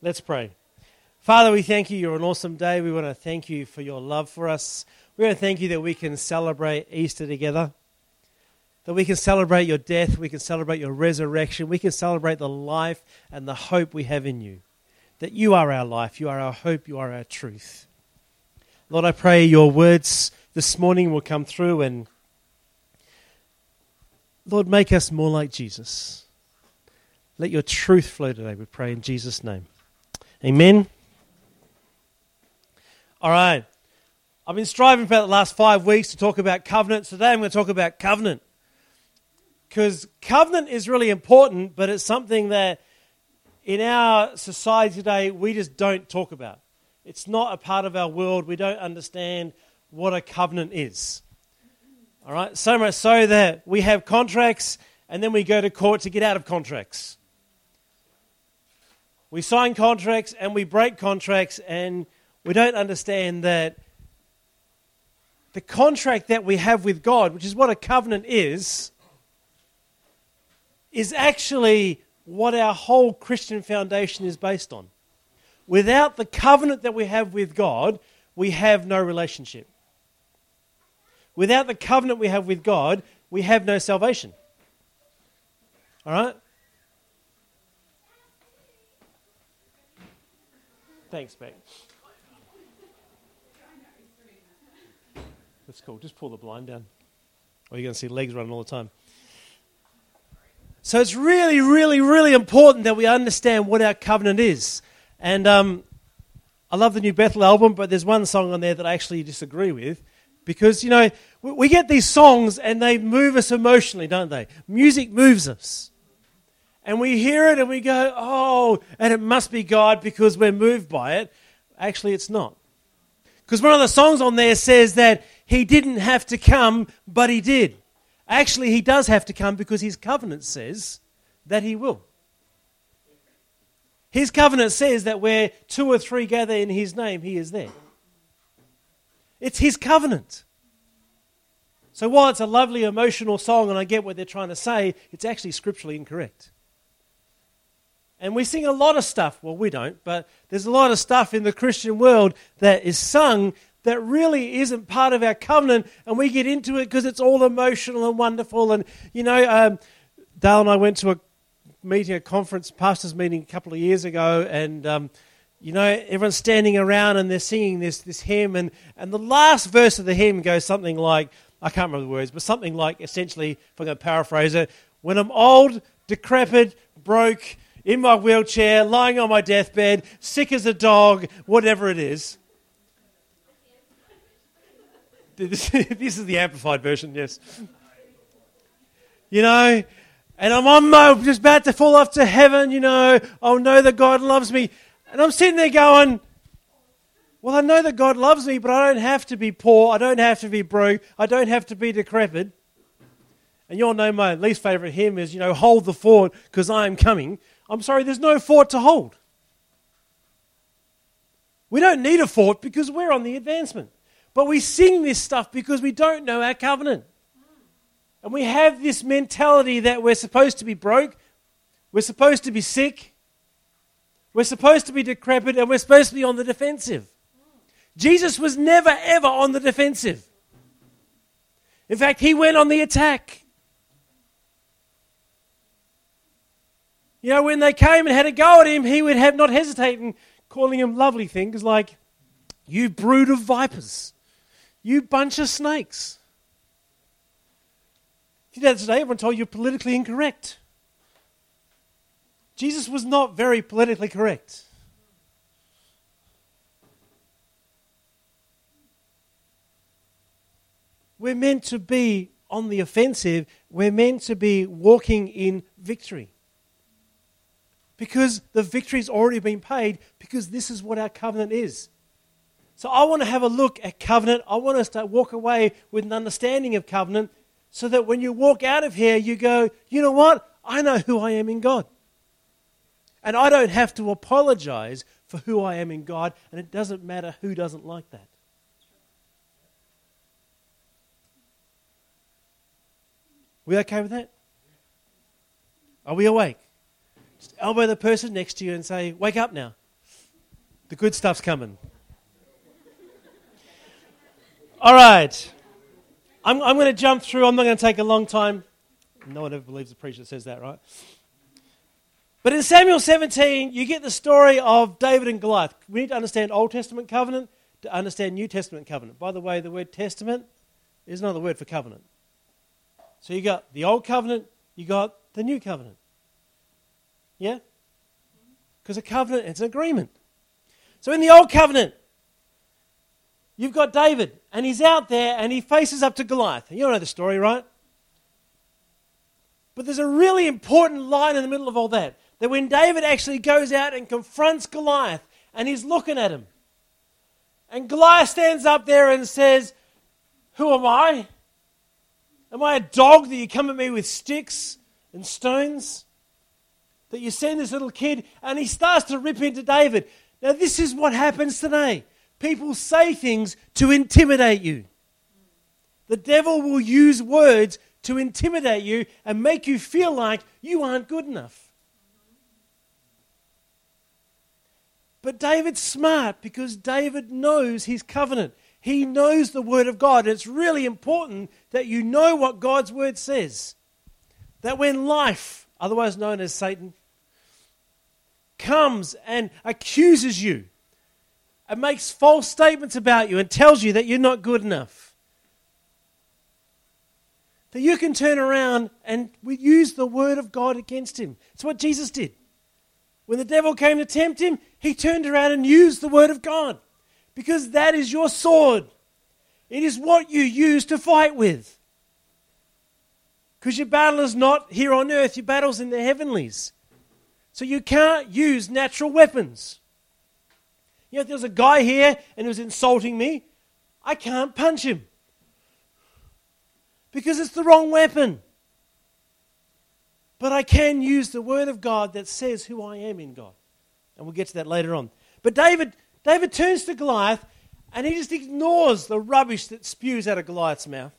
Let's pray. Father, we thank you. You're an awesome day. We want to thank you for your love for us. We want to thank you that we can celebrate Easter together, that we can celebrate your death, we can celebrate your resurrection, we can celebrate the life and the hope we have in you. That you are our life, you are our hope, you are our truth. Lord, I pray your words this morning will come through and, Lord, make us more like Jesus. Let your truth flow today, we pray in Jesus' name. Amen. All right. I've been striving for the last five weeks to talk about covenant. Today I'm going to talk about covenant. Because covenant is really important, but it's something that in our society today we just don't talk about. It's not a part of our world. We don't understand what a covenant is. All right? So much so that we have contracts and then we go to court to get out of contracts. We sign contracts and we break contracts, and we don't understand that the contract that we have with God, which is what a covenant is, is actually what our whole Christian foundation is based on. Without the covenant that we have with God, we have no relationship. Without the covenant we have with God, we have no salvation. All right? Thanks, Beck. That's cool. Just pull the blind down. Or you're going to see legs running all the time. So it's really, really, really important that we understand what our covenant is. And um, I love the new Bethel album, but there's one song on there that I actually disagree with. Because, you know, we get these songs and they move us emotionally, don't they? Music moves us and we hear it and we go, oh, and it must be God because we're moved by it. Actually, it's not. Because one of the songs on there says that he didn't have to come, but he did. Actually, he does have to come because his covenant says that he will. His covenant says that where two or three gather in his name, he is there. It's his covenant. So while it's a lovely emotional song and I get what they're trying to say, it's actually scripturally incorrect. And we sing a lot of stuff. Well, we don't, but there's a lot of stuff in the Christian world that is sung that really isn't part of our covenant, and we get into it because it's all emotional and wonderful. And, you know, um, Dale and I went to a meeting, a conference, pastor's meeting a couple of years ago, and, um, you know, everyone's standing around and they're singing this, this hymn, and, and the last verse of the hymn goes something like, I can't remember the words, but something like essentially, if I'm going to paraphrase it, when I'm old, decrepit, broke, in my wheelchair, lying on my deathbed, sick as a dog, whatever it is. This, is the amplified version, yes. You know, and I'm on my, just about to fall off to heaven, you know, I'll know that God loves me. And I'm sitting there going, well, I know that God loves me, but I don't have to be poor. I don't have to be broke. I don't have to be decrepit. And you all know my least favorite hymn is, you know, hold the fort because I am coming. I'm sorry, there's no fort to hold. We don't need a fort because we're on the advancement. But we sing this stuff because we don't know our covenant. And we have this mentality that we're supposed to be broke, we're supposed to be sick, we're supposed to be decrepit, and we're supposed to be on the defensive. Jesus was never, ever on the defensive. In fact, he went on the attack. You know, when they came and had a go at him, he would have not hesitate in calling him lovely things like, You brood of vipers, you bunch of snakes. You know, today everyone told you you're politically incorrect. Jesus was not very politically correct. We're meant to be on the offensive. We're meant to be walking in victory because the victory's already been paid because this is what our covenant is. So I want to have a look at covenant. I want us to walk away with an understanding of covenant so that when you walk out of here, you go, you know what? I know who I am in God. And I don't have to apologize for who I am in God, and it doesn't matter who doesn't like that. We okay with that? Are we awake? Just elbow the person next to you and say, Wake up now. The good stuff's coming. All right. I'm, I'm going to jump through. I'm not going to take a long time. No one ever believes a preacher that says that, right? But in Samuel 17, you get the story of David and Goliath. We need to understand Old Testament covenant to understand New Testament covenant. By the way, the word testament is another word for covenant. So you got the Old Covenant, you got the New Covenant. Yeah? Because a covenant it's an agreement. So in the Old Covenant, you've got David, and he's out there and he faces up to Goliath. You know the story, right? But there's a really important line in the middle of all that. That when David actually goes out and confronts Goliath and he's looking at him, and Goliath stands up there and says, Who am I? Am I a dog that you come at me with sticks and stones? That you send this little kid and he starts to rip into David. Now, this is what happens today. People say things to intimidate you. The devil will use words to intimidate you and make you feel like you aren't good enough. But David's smart because David knows his covenant. He knows the Word of God. It's really important that you know what God's Word says. That when life, otherwise known as Satan, comes and accuses you and makes false statements about you and tells you that you're not good enough, that you can turn around and use the Word of God against him. It's what Jesus did. When the devil came to tempt him, he turned around and used the Word of God because that is your sword. It is what you use to fight with. Because your battle is not here on earth, your battle's in the heavenlies. So you can't use natural weapons. You know, if there's a guy here and he was insulting me, I can't punch him. Because it's the wrong weapon. But I can use the word of God that says who I am in God. And we'll get to that later on. But David David turns to Goliath and he just ignores the rubbish that spews out of Goliath's mouth.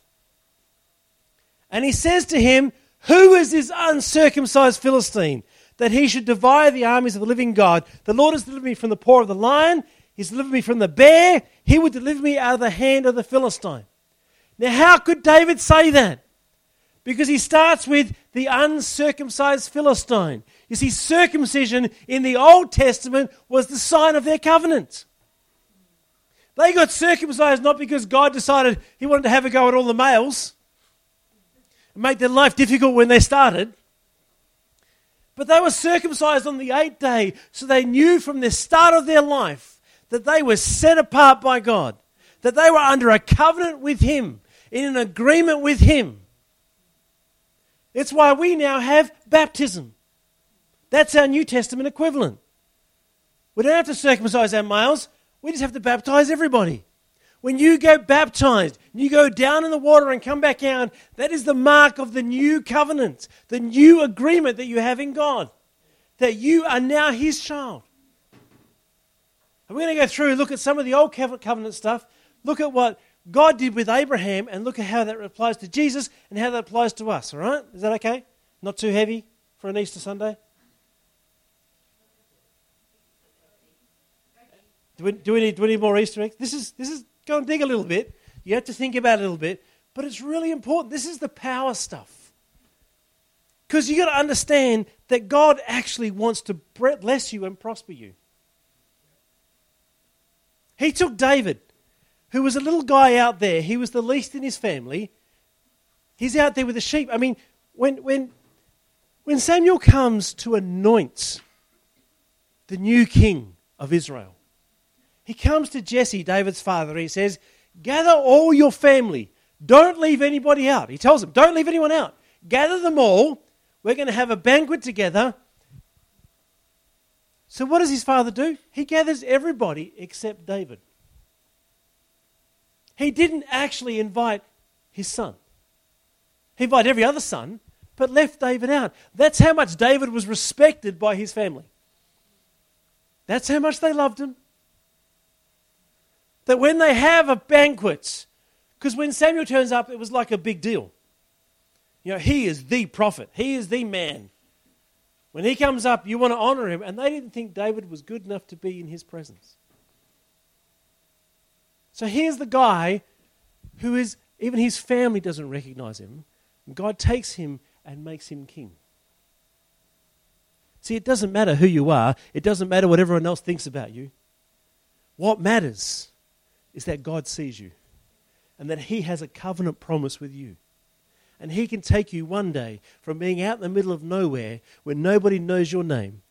And he says to him, Who is this uncircumcised Philistine that he should divide the armies of the living God? The Lord has delivered me from the paw of the lion, he's delivered me from the bear, he would deliver me out of the hand of the Philistine. Now, how could David say that? Because he starts with the uncircumcised Philistine. You see, circumcision in the Old Testament was the sign of their covenant. They got circumcised not because God decided he wanted to have a go at all the males and make their life difficult when they started. But they were circumcised on the eighth day, so they knew from the start of their life that they were set apart by God, that they were under a covenant with Him, in an agreement with Him. It's why we now have baptism. That's our New Testament equivalent. We don't have to circumcise our males, we just have to baptize everybody. When you get baptized, you go down in the water and come back out, that is the mark of the new covenant, the new agreement that you have in God, that you are now His child. And we're going to go through, look at some of the old covenant stuff, look at what God did with Abraham, and look at how that applies to Jesus and how that applies to us, all right? Is that okay? Not too heavy for an Easter Sunday? Do we, do we, need, do we need more Easter eggs? This is, this is, go and dig a little bit. You have to think about it a little bit. But it's really important. This is the power stuff. Because you've got to understand that God actually wants to bless you and prosper you. He took David, who was a little guy out there. He was the least in his family. He's out there with the sheep. I mean, when, when, when Samuel comes to anoint the new king of Israel, he comes to Jesse, David's father, he says, Gather all your family. Don't leave anybody out. He tells them, Don't leave anyone out. Gather them all. We're going to have a banquet together. So, what does his father do? He gathers everybody except David. He didn't actually invite his son, he invited every other son, but left David out. That's how much David was respected by his family. That's how much they loved him that when they have a banquet, because when Samuel turns up, it was like a big deal. You know, he is the prophet, he is the man. When he comes up, you want to honor him. And they didn't think David was good enough to be in his presence. So here's the guy who is, even his family doesn't recognize him. And God takes him and makes him king. See, it doesn't matter who you are, it doesn't matter what everyone else thinks about you. What matters is that God sees you and that He has a covenant promise with you. And He can take you one day from being out in the middle of nowhere where nobody knows your name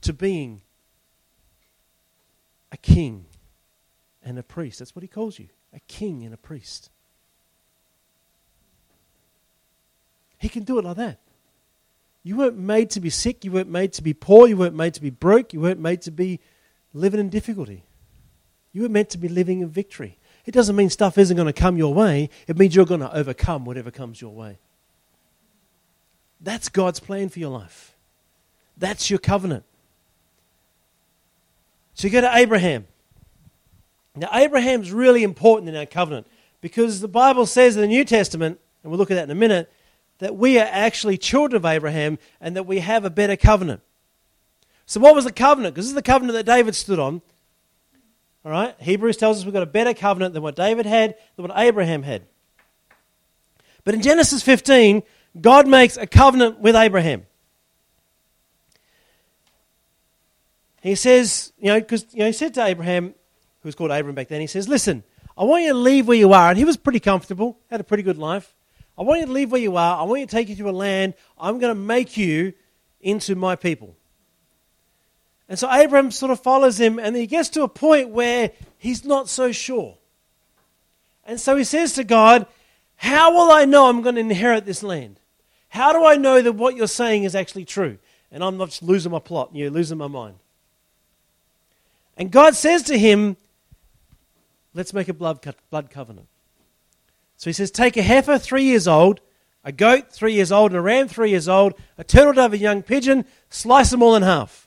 to being a king and a priest. That's what He calls you a king and a priest. He can do it like that. You weren't made to be sick. You weren't made to be poor. You weren't made to be broke. You weren't made to be living in difficulty. You were meant to be living in victory. It doesn't mean stuff isn't going to come your way, it means you're going to overcome whatever comes your way. That's God's plan for your life. That's your covenant. So you go to Abraham. Now, Abraham's really important in our covenant because the Bible says in the New Testament, and we'll look at that in a minute, that we are actually children of Abraham and that we have a better covenant. So, what was the covenant? Because this is the covenant that David stood on. All right? Hebrews tells us we've got a better covenant than what David had, than what Abraham had. But in Genesis 15, God makes a covenant with Abraham. He says, you know, because you know, he said to Abraham, who was called Abram back then, he says, Listen, I want you to leave where you are. And he was pretty comfortable, had a pretty good life. I want you to leave where you are. I want you to take you to a land. I'm going to make you into my people. And so Abraham sort of follows him, and he gets to a point where he's not so sure. And so he says to God, How will I know I'm going to inherit this land? How do I know that what you're saying is actually true? And I'm not just losing my plot, you're losing my mind. And God says to him, Let's make a blood, blood covenant. So he says, Take a heifer three years old, a goat three years old, and a ram three years old, a turtle dove, and a young pigeon, slice them all in half.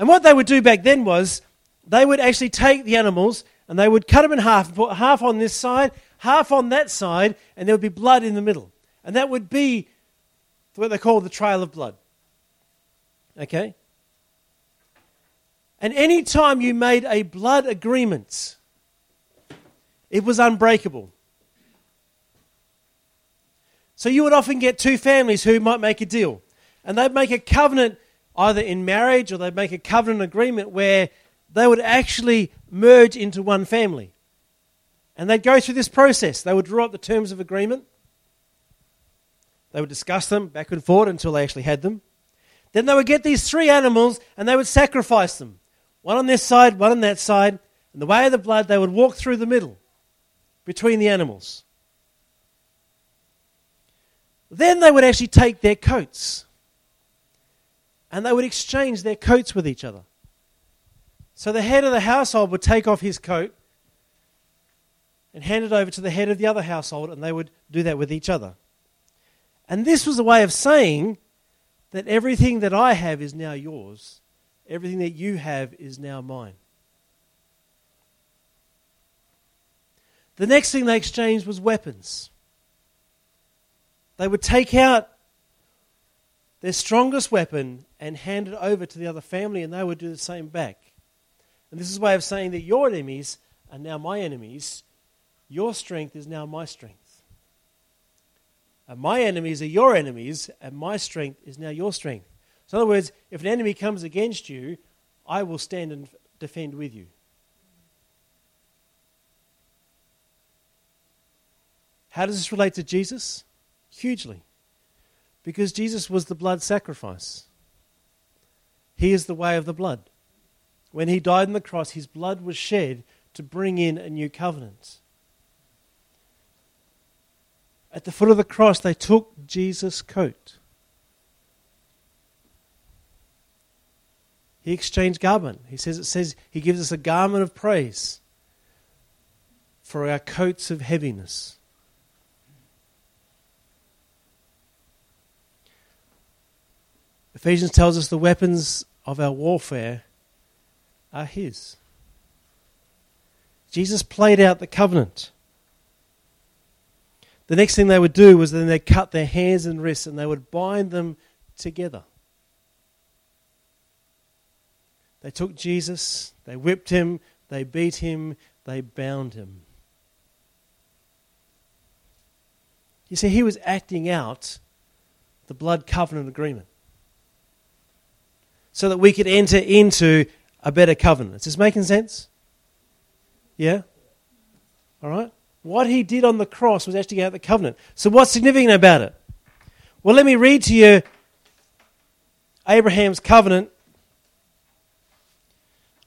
And what they would do back then was they would actually take the animals and they would cut them in half and put half on this side, half on that side, and there would be blood in the middle. And that would be what they call the trail of blood. Okay? And any time you made a blood agreement, it was unbreakable. So you would often get two families who might make a deal. And they'd make a covenant either in marriage or they'd make a covenant agreement where they would actually merge into one family. And they'd go through this process. They would draw up the terms of agreement. They would discuss them back and forward until they actually had them. Then they would get these three animals and they would sacrifice them one on this side, one on that side. And the way of the blood, they would walk through the middle between the animals. Then they would actually take their coats and they would exchange their coats with each other. So the head of the household would take off his coat and hand it over to the head of the other household, and they would do that with each other. And this was a way of saying that everything that I have is now yours, everything that you have is now mine. The next thing they exchanged was weapons. They would take out their strongest weapon and hand it over to the other family, and they would do the same back. And this is a way of saying that your enemies are now my enemies, your strength is now my strength. And my enemies are your enemies, and my strength is now your strength. So, in other words, if an enemy comes against you, I will stand and defend with you. How does this relate to Jesus? Hugely. Because Jesus was the blood sacrifice. He is the way of the blood. When he died on the cross, his blood was shed to bring in a new covenant. At the foot of the cross, they took Jesus' coat. He exchanged garment. He says it says he gives us a garment of praise for our coats of heaviness. Ephesians tells us the weapons of our warfare are His. Jesus played out the covenant. The next thing they would do was then they'd cut their hands and wrists and they would bind them together. They took Jesus, they whipped him, they beat him, they bound him. You see, he was acting out the blood covenant agreement so that we could enter into a better covenant. Is this making sense? Yeah? All right? What he did on the cross was actually out the covenant. So, what's significant about it? Well, let me read to you Abraham's covenant.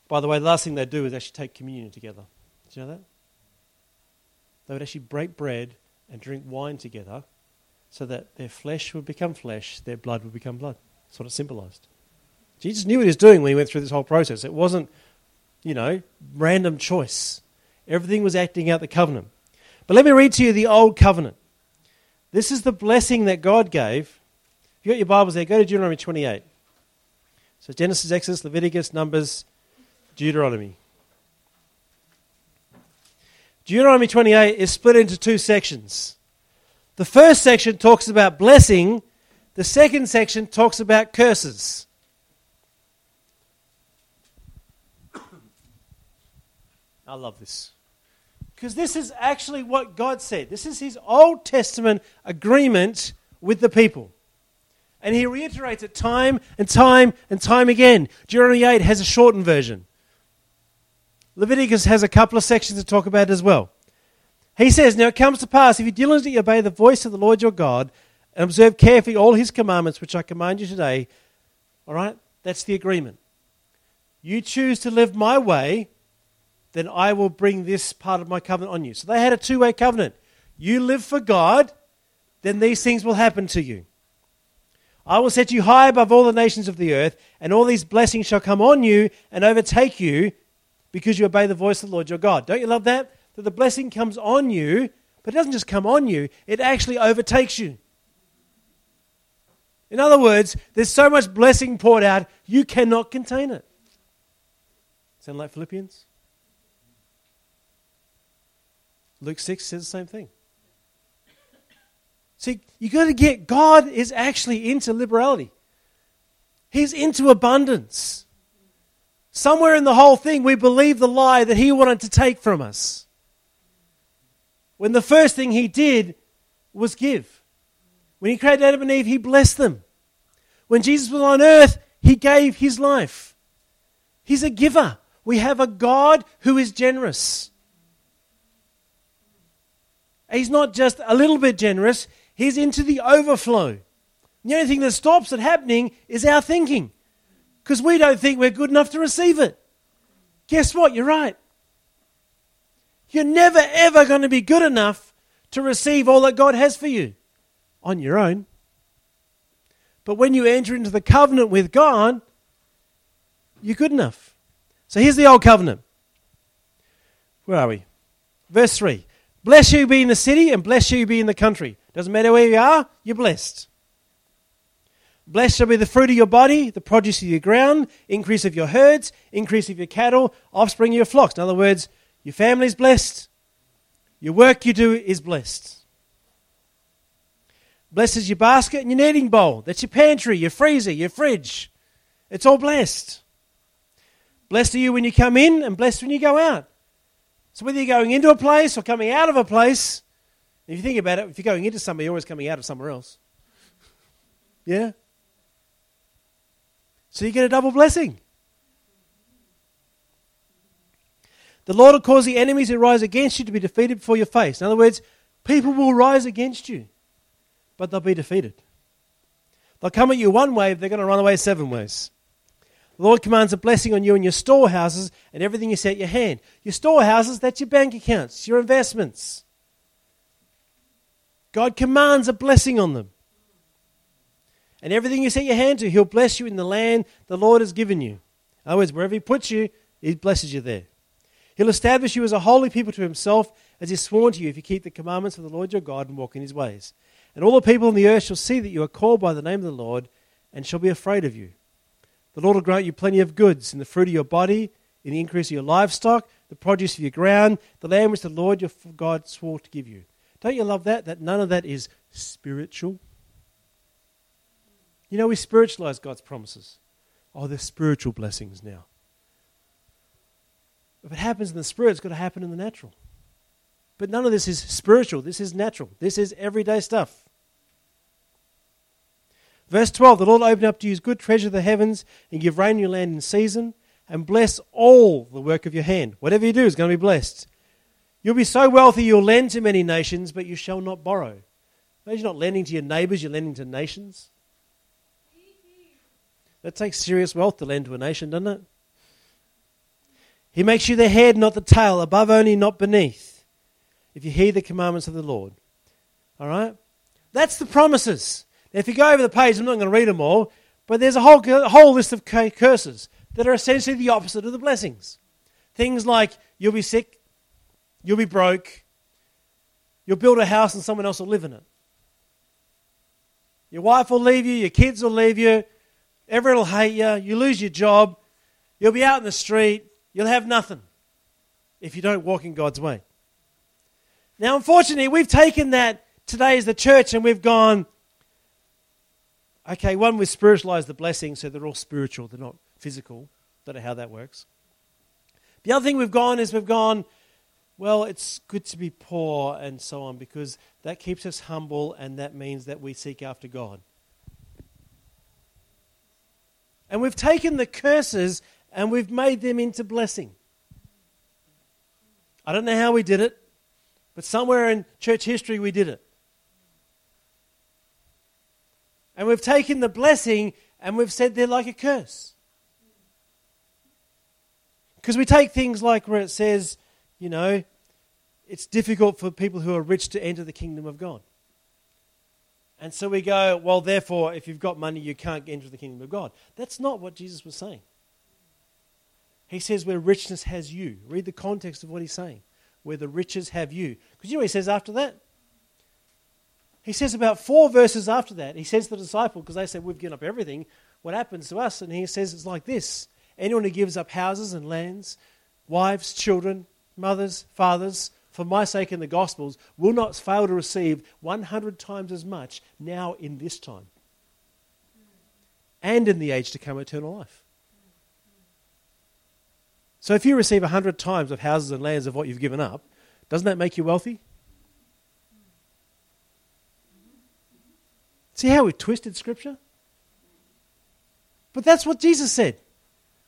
By the way, the last thing they do is actually take communion together. Do you know that? They would actually break bread and drink wine together so that their flesh would become flesh, their blood would become blood. That's what it symbolized. Jesus knew what he was doing when he went through this whole process. It wasn't, you know, random choice. Everything was acting out the covenant. But let me read to you the old covenant. This is the blessing that God gave. If you've got your Bibles there, go to Deuteronomy 28. So Genesis, Exodus, Leviticus, Numbers, Deuteronomy. Deuteronomy 28 is split into two sections. The first section talks about blessing, the second section talks about curses. I love this. Because this is actually what God said. This is his Old Testament agreement with the people. And he reiterates it time and time and time again. Deuteronomy 8 has a shortened version. Leviticus has a couple of sections to talk about as well. He says, Now it comes to pass, if you diligently obey the voice of the Lord your God and observe carefully all his commandments, which I command you today, all right, that's the agreement. You choose to live my way, then I will bring this part of my covenant on you. So they had a two way covenant. You live for God, then these things will happen to you. I will set you high above all the nations of the earth, and all these blessings shall come on you and overtake you because you obey the voice of the Lord your God. Don't you love that? That the blessing comes on you, but it doesn't just come on you, it actually overtakes you. In other words, there's so much blessing poured out, you cannot contain it. Sound like Philippians? Luke 6 says the same thing. See, you got to get God is actually into liberality. He's into abundance. Somewhere in the whole thing, we believe the lie that he wanted to take from us. When the first thing he did was give. When he created Adam and Eve, he blessed them. When Jesus was on earth, he gave his life. He's a giver. We have a God who is generous. He's not just a little bit generous, he's into the overflow. The only thing that stops it happening is our thinking because we don't think we're good enough to receive it. Guess what? You're right. You're never, ever going to be good enough to receive all that God has for you on your own. But when you enter into the covenant with God, you're good enough. So here's the old covenant. Where are we? Verse 3 Bless you be in the city and bless you be in the country. Doesn't matter where you are, you're blessed. Blessed shall be the fruit of your body, the produce of your ground, increase of your herds, increase of your cattle, offspring of your flocks. In other words, your family is blessed, your work you do is blessed. Blessed is your basket and your kneading bowl. That's your pantry, your freezer, your fridge. It's all blessed. Blessed are you when you come in, and blessed when you go out. So whether you're going into a place or coming out of a place, if you think about it, if you're going into somewhere, you're always coming out of somewhere else. Yeah? So you get a double blessing. The Lord will cause the enemies who rise against you to be defeated before your face. In other words, people will rise against you, but they'll be defeated. They'll come at you one way, they're going to run away seven ways. The Lord commands a blessing on you and your storehouses and everything you set your hand. Your storehouses, that's your bank accounts, your investments. God commands a blessing on them. And everything you set your hand to, He'll bless you in the land the Lord has given you. In other words, wherever He puts you, He blesses you there. He'll establish you as a holy people to Himself, as He's sworn to you, if you keep the commandments of the Lord your God and walk in His ways. And all the people on the earth shall see that you are called by the name of the Lord, and shall be afraid of you. The Lord will grant you plenty of goods in the fruit of your body, in the increase of your livestock, the produce of your ground, the land which the Lord your God swore to give you. Don't you love that? That none of that is spiritual. You know, we spiritualize God's promises. Oh, they're spiritual blessings now. If it happens in the spirit, it's got to happen in the natural. But none of this is spiritual. This is natural. This is everyday stuff. Verse 12 The Lord open up to you his good treasure of the heavens and give rain your land in season and bless all the work of your hand. Whatever you do is going to be blessed. You'll be so wealthy you'll lend to many nations, but you shall not borrow. Imagine not lending to your neighbors, you're lending to nations. That takes serious wealth to lend to a nation, doesn't it? He makes you the head, not the tail, above only, not beneath, if you heed the commandments of the Lord. All right? That's the promises. If you go over the page, I'm not going to read them all, but there's a whole, a whole list of curses that are essentially the opposite of the blessings. Things like you'll be sick, you'll be broke, you'll build a house and someone else will live in it. Your wife will leave you, your kids will leave you, everyone will hate you, you lose your job, you'll be out in the street, you'll have nothing if you don't walk in God's way. Now, unfortunately, we've taken that today as the church and we've gone, okay, one, we've spiritualized the blessings, so they're all spiritual, they're not physical. Don't know how that works. The other thing we've gone is we've gone, well, it's good to be poor and so on because that keeps us humble and that means that we seek after God. And we've taken the curses and we've made them into blessing. I don't know how we did it, but somewhere in church history we did it. And we've taken the blessing and we've said they're like a curse. Because we take things like where it says, you know, it's difficult for people who are rich to enter the kingdom of God. And so we go, well, therefore, if you've got money, you can't enter the kingdom of God. That's not what Jesus was saying. He says, where richness has you. Read the context of what he's saying. Where the riches have you. Because you know he says after that? He says about four verses after that, he says to the disciple, because they said, We've given up everything, what happens to us? And he says, It's like this Anyone who gives up houses and lands, wives, children, mothers, fathers, for my sake in the Gospels, will not fail to receive 100 times as much now in this time and in the age to come eternal life. So if you receive 100 times of houses and lands of what you've given up, doesn't that make you wealthy? See how we twisted Scripture? But that's what Jesus said.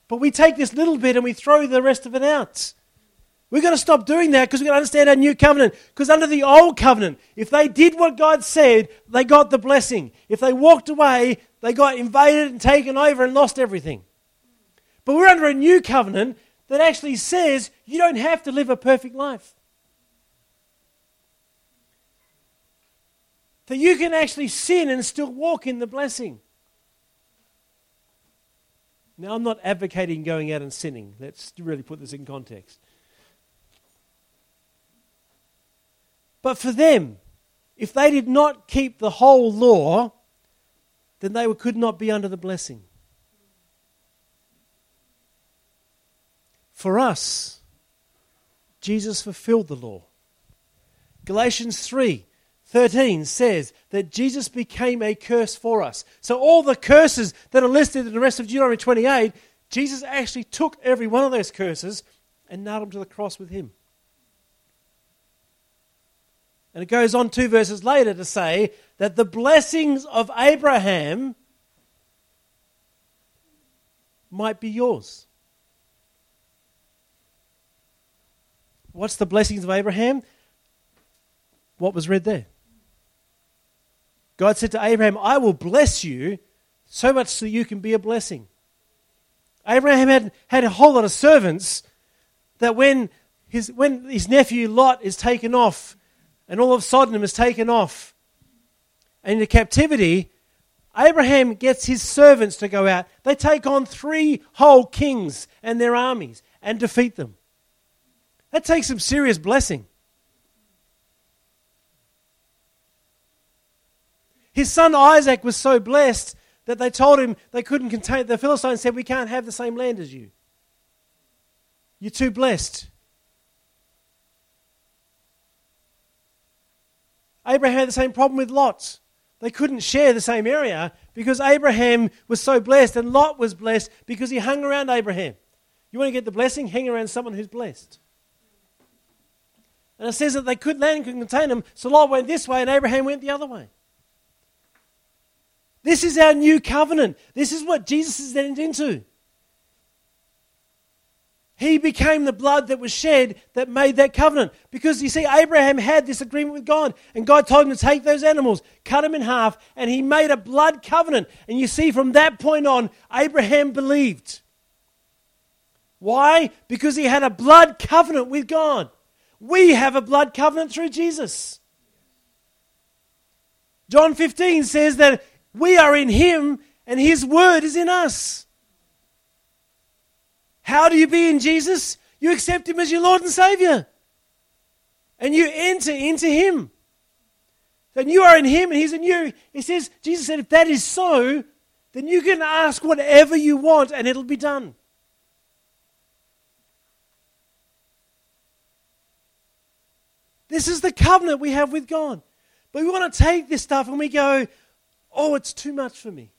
But we take this little bit and we throw the rest of it out. We've got to stop doing that because we've got to understand our new covenant. Because under the old covenant, if they did what God said, they got the blessing. If they walked away, they got invaded and taken over and lost everything. But we're under a new covenant that actually says you don't have to live a perfect life. That you can actually sin and still walk in the blessing. Now, I'm not advocating going out and sinning. Let's really put this in context. But for them, if they did not keep the whole law, then they could not be under the blessing. For us, Jesus fulfilled the law. Galatians 3 13 says that Jesus became a curse for us. So, all the curses that are listed in the rest of Deuteronomy 28, Jesus actually took every one of those curses and nailed them to the cross with him. And it goes on two verses later to say that the blessings of Abraham might be yours. What's the blessings of Abraham? What was read there? God said to Abraham, I will bless you so much so you can be a blessing. Abraham had, had a whole lot of servants that when his, when his nephew Lot is taken off and all of Sodom is taken off and into captivity, Abraham gets his servants to go out. They take on three whole kings and their armies and defeat them. That takes some serious blessing. His son Isaac was so blessed that they told him they couldn't contain, the Philistines said, We can't have the same land as you. You're too blessed. Abraham had the same problem with Lot. They couldn't share the same area because Abraham was so blessed and Lot was blessed because he hung around Abraham. You want to get the blessing? Hang around someone who's blessed. And it says that they could land could contain them, so Lot went this way and Abraham went the other way. This is our new covenant. This is what Jesus has entered into. He became the blood that was shed that made that covenant. Because you see, Abraham had this agreement with God, and God told him to take those animals, cut them in half, and he made a blood covenant. And you see, from that point on, Abraham believed. Why? Because he had a blood covenant with God. We have a blood covenant through Jesus. John 15 says that we are in him and his word is in us. How do you be in Jesus? You accept Him as your Lord and Savior. And you enter into Him. And you are in Him and He's in you. He says, Jesus said, if that is so, then you can ask whatever you want and it'll be done. This is the covenant we have with God. But we want to take this stuff and we go, oh, it's too much for me.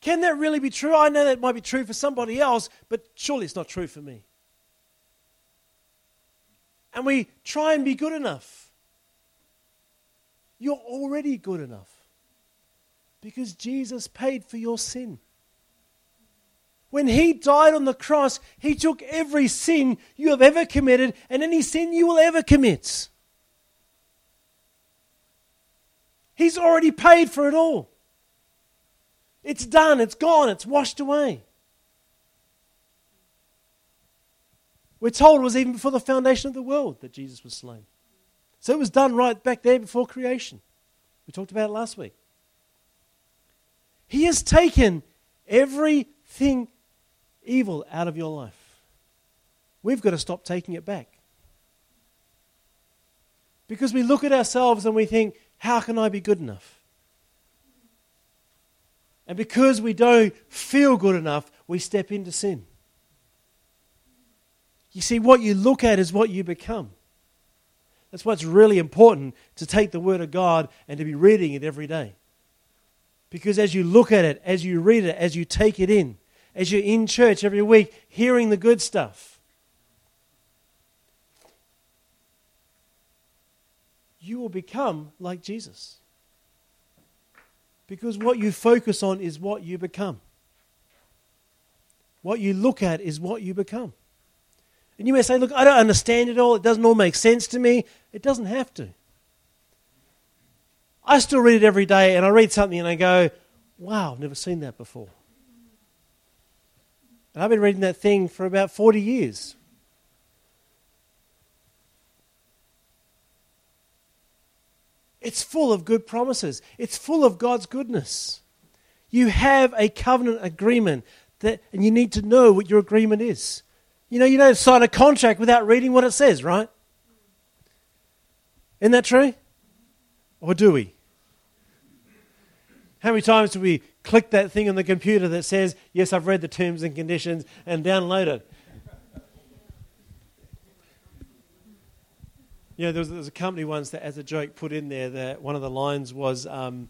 Can that really be true? I know that might be true for somebody else, but surely it's not true for me. And we try and be good enough. You're already good enough because Jesus paid for your sin. When he died on the cross, he took every sin you have ever committed and any sin you will ever commit. He's already paid for it all. It's done, it's gone, it's washed away. We're told it was even before the foundation of the world that Jesus was slain. So it was done right back there before creation. We talked about it last week. He has taken everything evil out of your life. We've got to stop taking it back. Because we look at ourselves and we think, how can I be good enough? And because we don't feel good enough, we step into sin. You see, what you look at is what you become. That's why it's really important to take the Word of God and to be reading it every day. Because as you look at it, as you read it, as you take it in, as you're in church every week hearing the good stuff, you will become like Jesus. Because what you focus on is what you become. What you look at is what you become. And you may say, Look, I don't understand it all. It doesn't all make sense to me. It doesn't have to. I still read it every day, and I read something and I go, Wow, I've never seen that before. And I've been reading that thing for about 40 years. It's full of good promises. It's full of God's goodness. You have a covenant agreement that, and you need to know what your agreement is. You know, you don't sign a contract without reading what it says, right? Isn't that true? Or do we? How many times do we click that thing on the computer that says, Yes, I've read the terms and conditions, and download it? You know, there was, there was, a company once that, as a joke, put in there that one of the lines was um,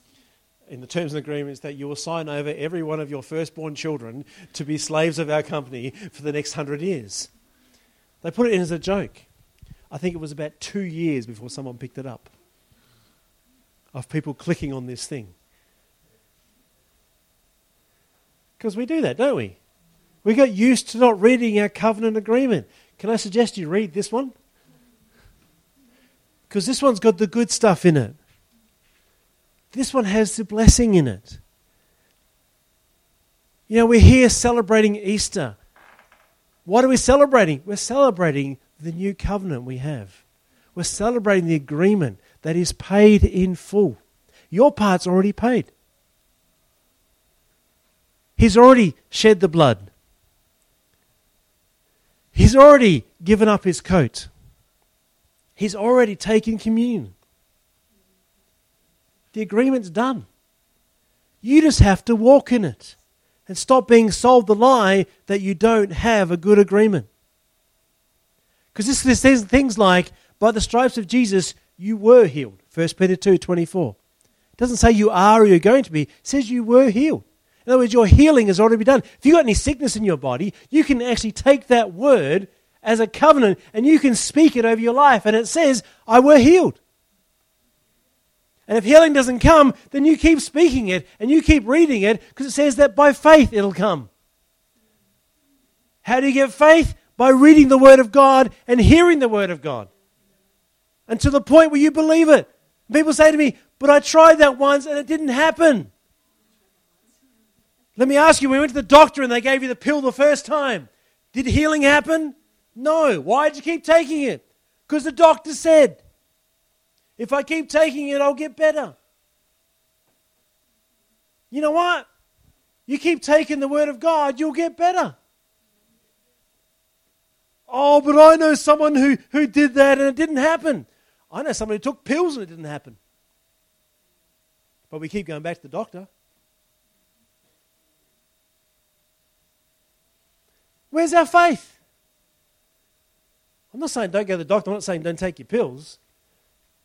in the terms and agreements that you will sign over every one of your firstborn children to be slaves of our company for the next hundred years. They put it in as a joke. I think it was about two years before someone picked it up of people clicking on this thing. Because we do that, don't we? We got used to not reading our covenant agreement. Can I suggest you read this one? Because this one's got the good stuff in it. This one has the blessing in it. You know, we're here celebrating Easter. What are we celebrating? We're celebrating the new covenant we have. We're celebrating the agreement that is paid in full. Your part's already paid. He's already shed the blood. He's already given up his coat. He's already taken communion. The agreement's done. You just have to walk in it and stop being sold the lie that you don't have a good agreement. Because this says things like, by the stripes of Jesus, you were healed. 1 Peter 2 24. It doesn't say you are or you're going to be, it says you were healed. In other words, your healing has already been done. If you've got any sickness in your body, you can actually take that word as a covenant and you can speak it over your life. And it says, I were healed. And if healing doesn't come, then you keep speaking it and you keep reading it because it says that by faith it'll come. How do you get faith? By reading the Word of God and hearing the Word of God. And to the point where you believe it. People say to me, But I tried that once and it didn't happen. Let me ask you, we went to the doctor and they gave you the pill the first time, did healing happen? No. Why did you keep taking it? Because the doctor said. If I keep taking it, I'll get better. You know what? You keep taking the Word of God, you'll get better. Oh, but I know someone who, who did that and it didn't happen. I know someone who took pills and it didn't happen. But we keep going back to the doctor. Where's our faith? I'm not saying don't go to the doctor. I'm not saying don't take your pills.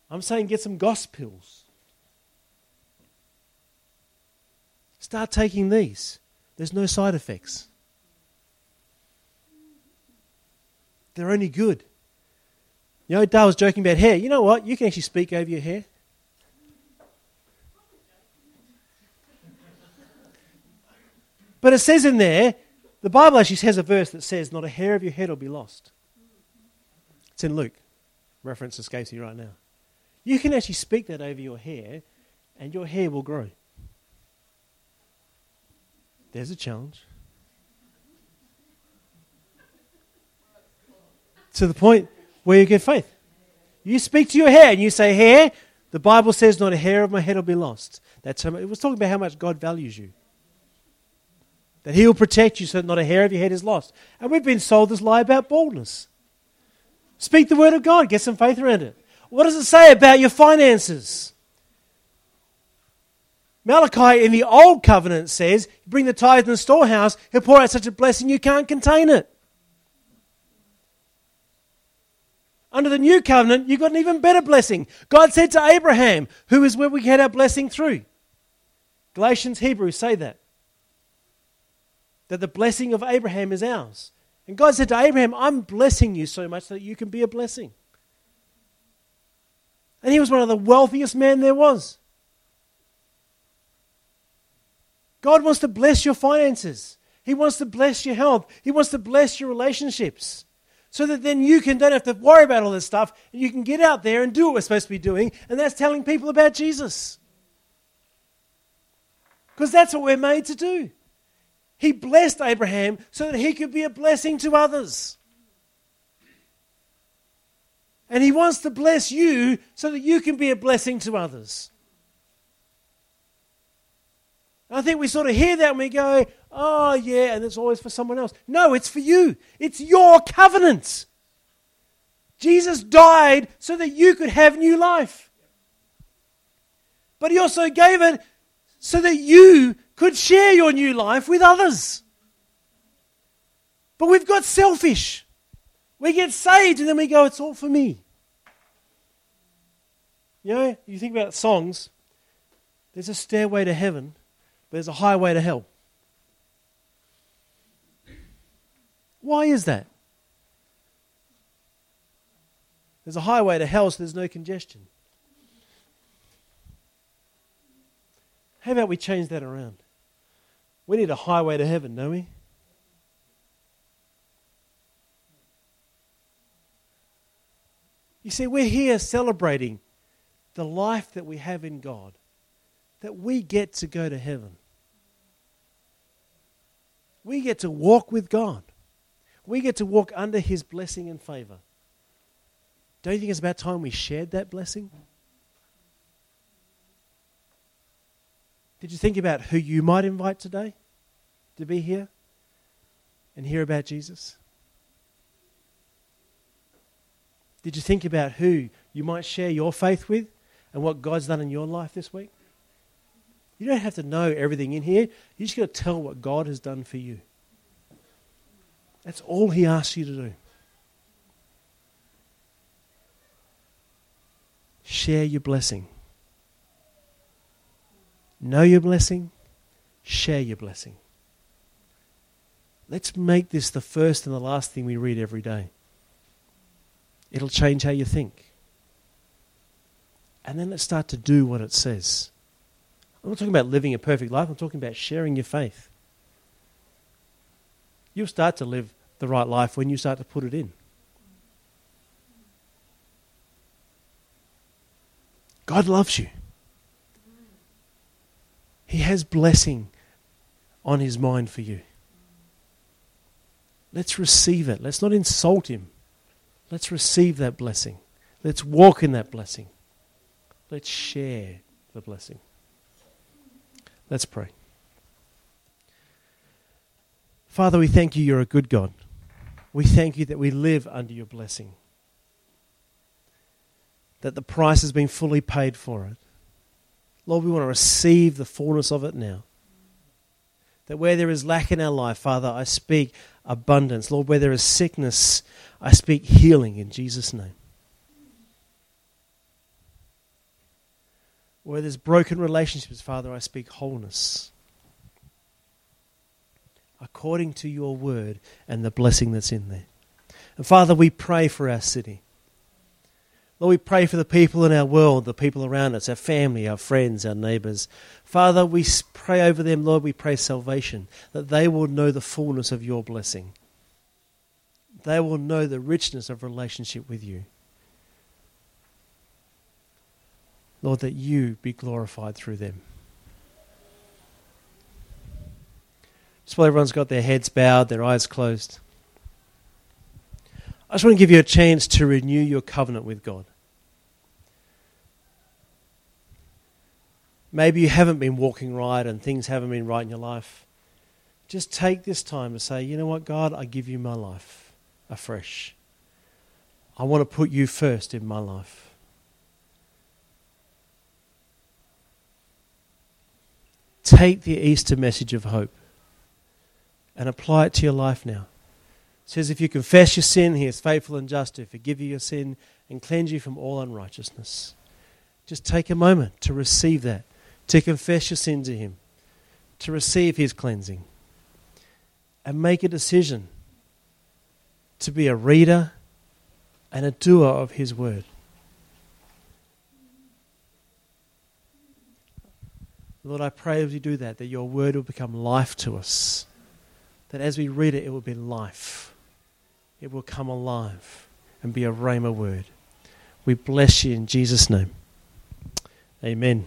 I'm saying get some gospel pills. Start taking these. There's no side effects. They're only good. You know, Dale was joking about hair. You know what? You can actually speak over your hair. But it says in there, the Bible actually has a verse that says, Not a hair of your head will be lost. It's in Luke. Reference escapes me right now. You can actually speak that over your hair, and your hair will grow. There's a challenge. to the point where you get faith. You speak to your hair and you say, Hair, the Bible says, not a hair of my head will be lost. That's how, it was talking about how much God values you. That He will protect you so that not a hair of your head is lost. And we've been sold this lie about baldness. Speak the word of God, get some faith around it. What does it say about your finances? Malachi in the Old Covenant says, Bring the tithe in the storehouse, he'll pour out such a blessing you can't contain it. Under the new covenant, you've got an even better blessing. God said to Abraham, who is where we get our blessing through. Galatians, Hebrews say that. That the blessing of Abraham is ours. And God said to Abraham, I'm blessing you so much that you can be a blessing. And he was one of the wealthiest men there was. God wants to bless your finances. He wants to bless your health. He wants to bless your relationships so that then you can don't have to worry about all this stuff and you can get out there and do what we're supposed to be doing and that's telling people about jesus because that's what we're made to do he blessed abraham so that he could be a blessing to others and he wants to bless you so that you can be a blessing to others I think we sort of hear that and we go, oh, yeah, and it's always for someone else. No, it's for you. It's your covenant. Jesus died so that you could have new life. But he also gave it so that you could share your new life with others. But we've got selfish. We get saved and then we go, it's all for me. You know, you think about songs, there's a stairway to heaven but there's a highway to hell. Why is that? There's a highway to hell, so there's no congestion. How about we change that around? We need a highway to heaven, don't we? You see, we're here celebrating the life that we have in God, that we get to go to heaven. We get to walk with God. We get to walk under His blessing and favor. Don't you think it's about time we shared that blessing? Did you think about who you might invite today to be here and hear about Jesus? Did you think about who you might share your faith with and what God's done in your life this week? You don't have to know everything in here. You just got to tell what God has done for you. That's all He asks you to do. Share your blessing. Know your blessing, share your blessing. Let's make this the first and the last thing we read every day. It'll change how you think. And then let's start to do what it says. I'm not talking about living a perfect life, I'm talking about sharing your faith. You'll start to live the right life when you start to put it in. God loves you. He has blessing on his mind for you. Let's receive it. Let's not insult him. Let's receive that blessing. Let's walk in that blessing. Let's share the blessing. Let's pray. Father, we thank you, you're a good God. We thank you that we live under your blessing, that the price has been fully paid for it. Lord, we want to receive the fullness of it now. That where there is lack in our life, Father, I speak abundance. Lord, where there is sickness, I speak healing in Jesus' name. Where there's broken relationships, Father, I speak wholeness. According to your word and the blessing that's in there. And Father, we pray for our city. Lord, we pray for the people in our world, the people around us, our family, our friends, our neighbors. Father, we pray over them, Lord, we pray salvation, that they will know the fullness of your blessing. They will know the richness of relationship with you. Lord, that you be glorified through them. Just while everyone's got their heads bowed, their eyes closed, I just want to give you a chance to renew your covenant with God. Maybe you haven't been walking right and things haven't been right in your life. Just take this time to say, you know what, God, I give you my life afresh. I want to put you first in my life. Take the Easter message of hope and apply it to your life now. Says, If you confess your sin, he is faithful and just to forgive you your sin and cleanse you from all unrighteousness. Just take a moment to receive that, to confess your sin to him, to receive his cleansing, and make a decision to be a reader and a doer of his word. Lord, I pray as we do that, that your word will become life to us. That as we read it, it will be life. It will come alive and be a rhema word. We bless you in Jesus' name. Amen.